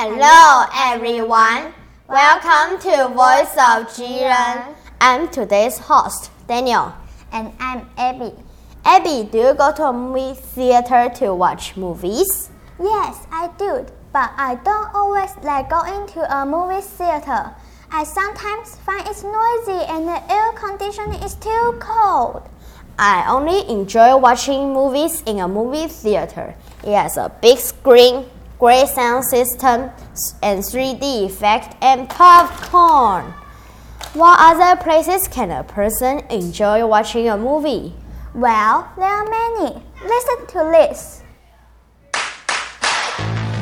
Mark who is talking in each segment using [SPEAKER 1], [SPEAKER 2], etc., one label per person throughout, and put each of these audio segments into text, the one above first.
[SPEAKER 1] Hello everyone. Welcome to Voice of Jiren. I'm today's host, Daniel.
[SPEAKER 2] And I'm Abby.
[SPEAKER 1] Abby, do you go to a movie theater to watch movies?
[SPEAKER 2] Yes, I do, but I don't always like going to a movie theater. I sometimes find it's noisy and the air conditioning is too cold.
[SPEAKER 1] I only enjoy watching movies in a movie theater. It has a big screen, great sound system, and 3D effect and popcorn. What other places can a person enjoy watching a movie?
[SPEAKER 2] Well, there are many. Listen to this.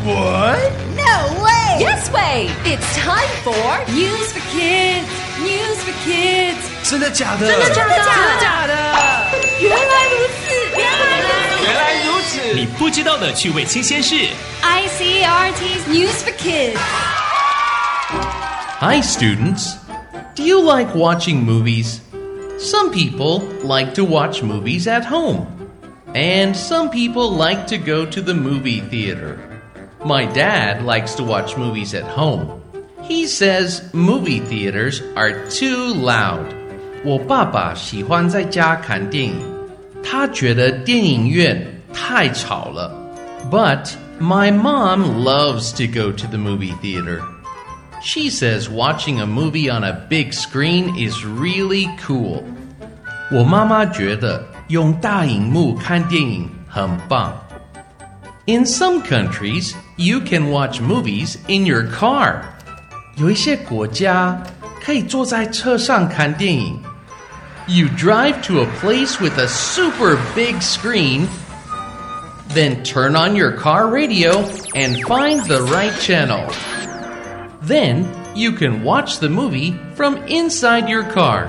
[SPEAKER 3] What?
[SPEAKER 4] No way!
[SPEAKER 5] Yes way! It's time for News for Kids. News for Kids.
[SPEAKER 3] 真的假的？
[SPEAKER 5] 真的假的？
[SPEAKER 4] 真的假
[SPEAKER 5] 的？
[SPEAKER 6] 不知道的趣味新鲜事。
[SPEAKER 5] ICRT's News for Kids.
[SPEAKER 7] Hi, students. Do you like watching movies? Some people like to watch movies at home, and some people like to go to the movie theater. My dad likes to watch movies at home. He says movie theaters are too loud. 我爸爸喜欢在家看电影，他觉得电影院 太吵了。But my mom loves to go to the movie theater. She says watching a movie on a big screen is really cool. 我妈妈觉得用大荧幕看电影很棒。In some countries, you can watch movies in your car. 有一些国家可以坐在车上看电影。You drive to a place with a super big screen, then turn on your car radio and find the right channel. Then you can watch the movie from inside your car.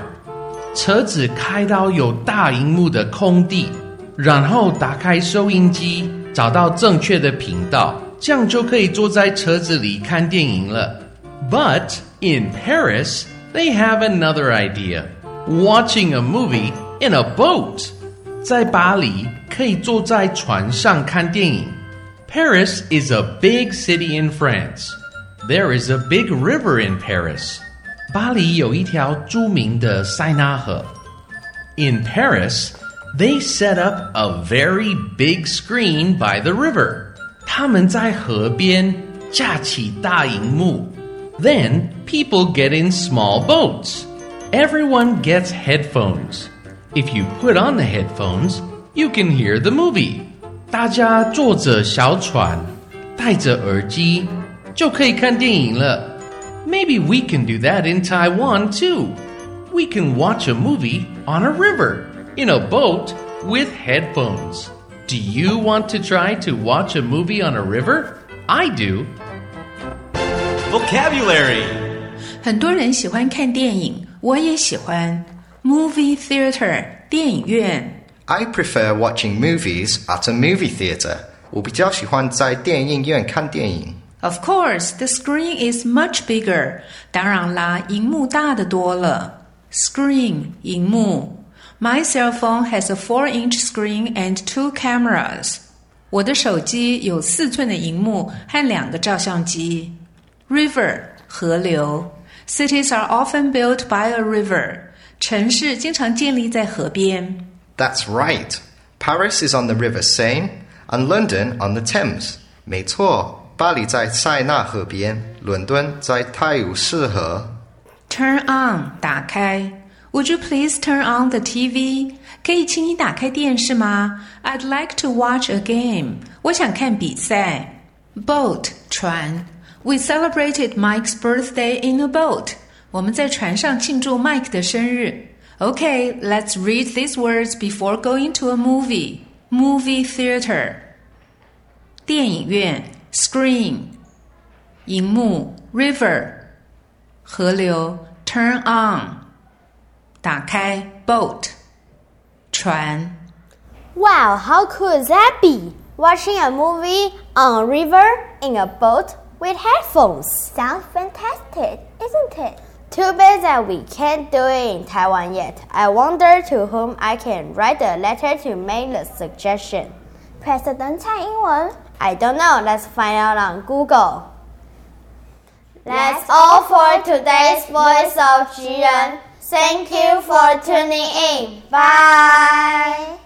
[SPEAKER 7] 车子开到有大荧幕的空地，然后打开收音机，找到正确的频道，这样就可以坐在车子里看电影了。But in Paris, they have another idea: watching a movie in a boat. 在巴黎可以坐在船上看电影。Paris is a big city in France. There is a big river in Paris. 巴黎有一条着名的塞纳河。In Paris, they set up a very big screen by the river. 他们在河边架起大荧幕。Then people get in small boats. Everyone gets headphones. If you put on the headphones, you can hear the movie. 大家坐着小船，戴着耳机，就可以看电影了。Maybe we can do that in Taiwan too. We can watch a movie on a river in a boat with headphones. Do you want to try to watch a movie on a river? I do.
[SPEAKER 3] Vocabulary
[SPEAKER 4] 很多人喜欢看电影，我也喜欢。 Movie theater 电影院。
[SPEAKER 8] I prefer watching movies at a movie theater. 我比较喜欢在电影院看电影。
[SPEAKER 4] Of course, the screen is much bigger. 当然啦，荧幕大得多了。Screen 荧幕。My cell phone has a four-inch screen and two cameras. 我的手机有四寸的荧幕和两个照相机。River 河流。Cities are often built by a river. 城市经常建立在河边。
[SPEAKER 8] That's right. Paris is on the River Seine and London on the Thames. 没错，巴黎在塞纳河边，伦敦在泰晤士河。
[SPEAKER 4] Turn on 打开。Would you please turn on the TV？可以请你打开电视吗？I'd like to watch a game。我想看比赛。Boat 船。We celebrated Mike's birthday in a boat。 我们在船上庆祝 Mike 的生日。Okay, let's read these words before going to a movie. Movie theater. 电影院 screen. 荧幕 river. 河流 turn on. 打开 boat. 船
[SPEAKER 1] Wow, how cool is that be? Watching a movie on a river in a boat with headphones.
[SPEAKER 2] Sounds fantastic, isn't it?
[SPEAKER 1] Too bad that we can't do it in Taiwan yet. I wonder to whom I can write a letter to make the suggestion.
[SPEAKER 2] President Tsai Ing-wen?
[SPEAKER 1] I don't know. Let's find out on Google. That's all for today's Voice of Jiren. Thank you for tuning in. Bye.